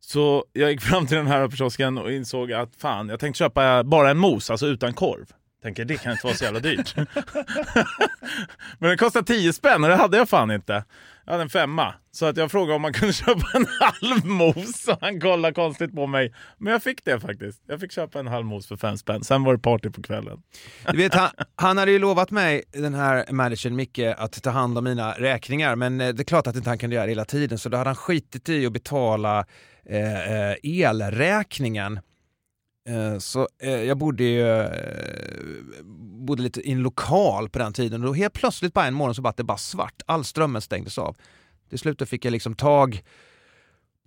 Speaker 2: Så jag gick fram till den här kiosken och insåg att fan, jag tänkte köpa bara en mos, alltså utan korv. Tänker det kan inte vara så jävla dyrt. Men den kostar 10 spänn och det hade jag fan inte. Jag hade en femma. Så att jag frågade om man kunde köpa en halv mos och han kollade konstigt på mig. Men jag fick det faktiskt. Jag fick köpa en halv mos för fem spänn. Sen var det party på kvällen.
Speaker 3: Du vet, han, han hade ju lovat mig, den här managern Micke, att ta hand om mina räkningar. Men eh, det är klart att inte han kunde göra det hela tiden, så då hade han skitit i att betala eh, eh, elräkningen. Eh, så eh, jag bodde ju eh, bodde lite i en lokal på den tiden och då helt plötsligt bara en morgon så bara det bara svart. All strömmen stängdes av. Till slut fick jag liksom tag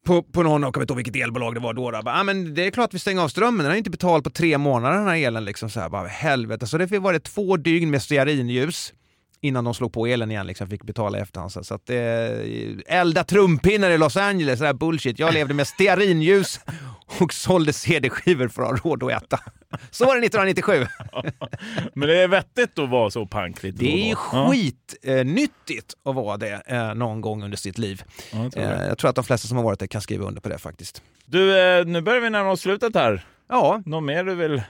Speaker 3: på, på någon, jag kommer inte ihåg vilket elbolag det var då. då. Bara, ah, men det är klart att vi stänger av strömmen, den har inte betalt på tre månader den här elen. Liksom, så här, bara, helvete. Så det var det två dygn med stearinljus innan de slog på elen igen, liksom, fick betala i efterhand. Så att, eh, elda trumpinnar i Los Angeles, sådär bullshit. Jag levde med stearinljus och sålde CD-skivor för att ha råd att äta. Så var det 1997.
Speaker 2: Men det är vettigt att vara så pank lite
Speaker 3: Det är ju skitnyttigt att vara det eh, någon gång under sitt liv.
Speaker 2: Ja, jag tror det.
Speaker 3: Eh, jag tror att de flesta som har varit det kan skriva under på det faktiskt.
Speaker 2: Du, eh, nu börjar vi närma oss slutet här.
Speaker 3: Ja,
Speaker 2: Något mer du vill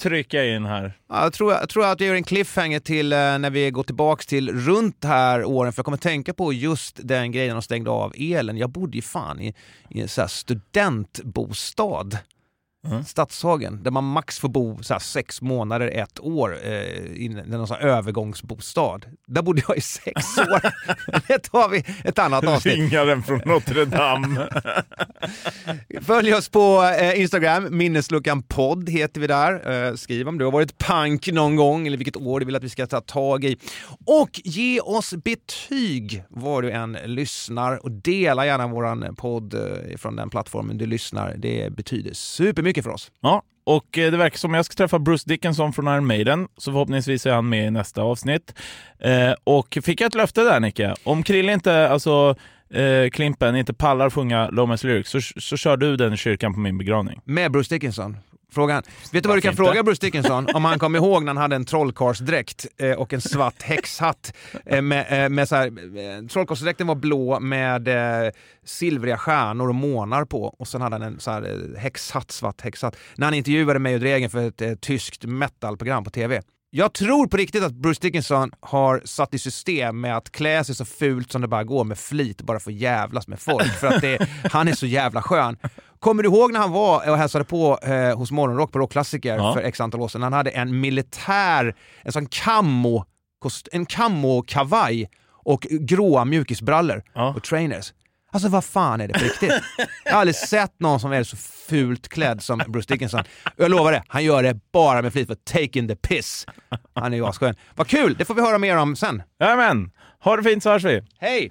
Speaker 2: trycka in här?
Speaker 3: Ja, Jag tror, jag tror att jag gör en cliffhanger till eh, när vi går tillbaks till runt här åren, för jag kommer tänka på just den grejen de stängde av elen. Jag bodde ju fan i, i en så här studentbostad. Stadshagen, där man max får bo så här sex månader, ett år eh, i någon sån här övergångsbostad. Där bodde jag i sex år. det tar vi ett annat avsnitt.
Speaker 2: Ringaren från Notre Dame.
Speaker 3: Följ oss på eh, Instagram, minnesluckan podd heter vi där. Eh, skriv om du har varit pank någon gång eller vilket år du vill att vi ska ta tag i. Och ge oss betyg var du än lyssnar och dela gärna våran podd eh, från den plattformen du lyssnar. Det betyder supermycket för oss.
Speaker 2: Ja, och eh, det verkar som jag ska träffa Bruce Dickinson från Iron Maiden, så förhoppningsvis är han med i nästa avsnitt. Eh, och fick jag ett löfte där Nicke, om Krille inte, alltså eh, Klimpen, inte pallar sjunga Lomas Lyrics så, så kör du den i kyrkan på min begravning.
Speaker 3: Med Bruce Dickinson. Frågan. Vet du vad du kan
Speaker 2: Varför
Speaker 3: fråga
Speaker 2: inte?
Speaker 3: Bruce Dickinson om han kommer ihåg när han hade en trollkarlsdräkt eh, och en svart häxhatt. Eh, med, eh, med så här, trollkarlsdräkten var blå med silvriga stjärnor och månar på och sen hade han en så här, häxhatt, svart häxhatt. När han intervjuade mig och Dregen för ett tyskt metalprogram på tv. Jag tror på riktigt att Bruce Dickinson har satt i system med att klä sig så fult som det bara går med flit bara för att jävlas med folk. För att det, han är så jävla skön. Kommer du ihåg när han var och hälsade på eh, hos Morgonrock på Rockklassiker
Speaker 2: Ja.
Speaker 3: för x antal år sedan? Han hade en militär, en sån kost, en camo-kavaj och gråa mjukisbrallor
Speaker 2: Ja.
Speaker 3: och trainers. Alltså vad fan är det på riktigt? Jag har aldrig sett någon som är så fult klädd som Bruce Dickinson. Och jag lovar det, han gör det bara med flit för taking the piss. Han är ju asskön. Vad kul, det får vi höra mer om sen.
Speaker 2: Jajamän, ha det fint så hörs vi.
Speaker 3: Hej!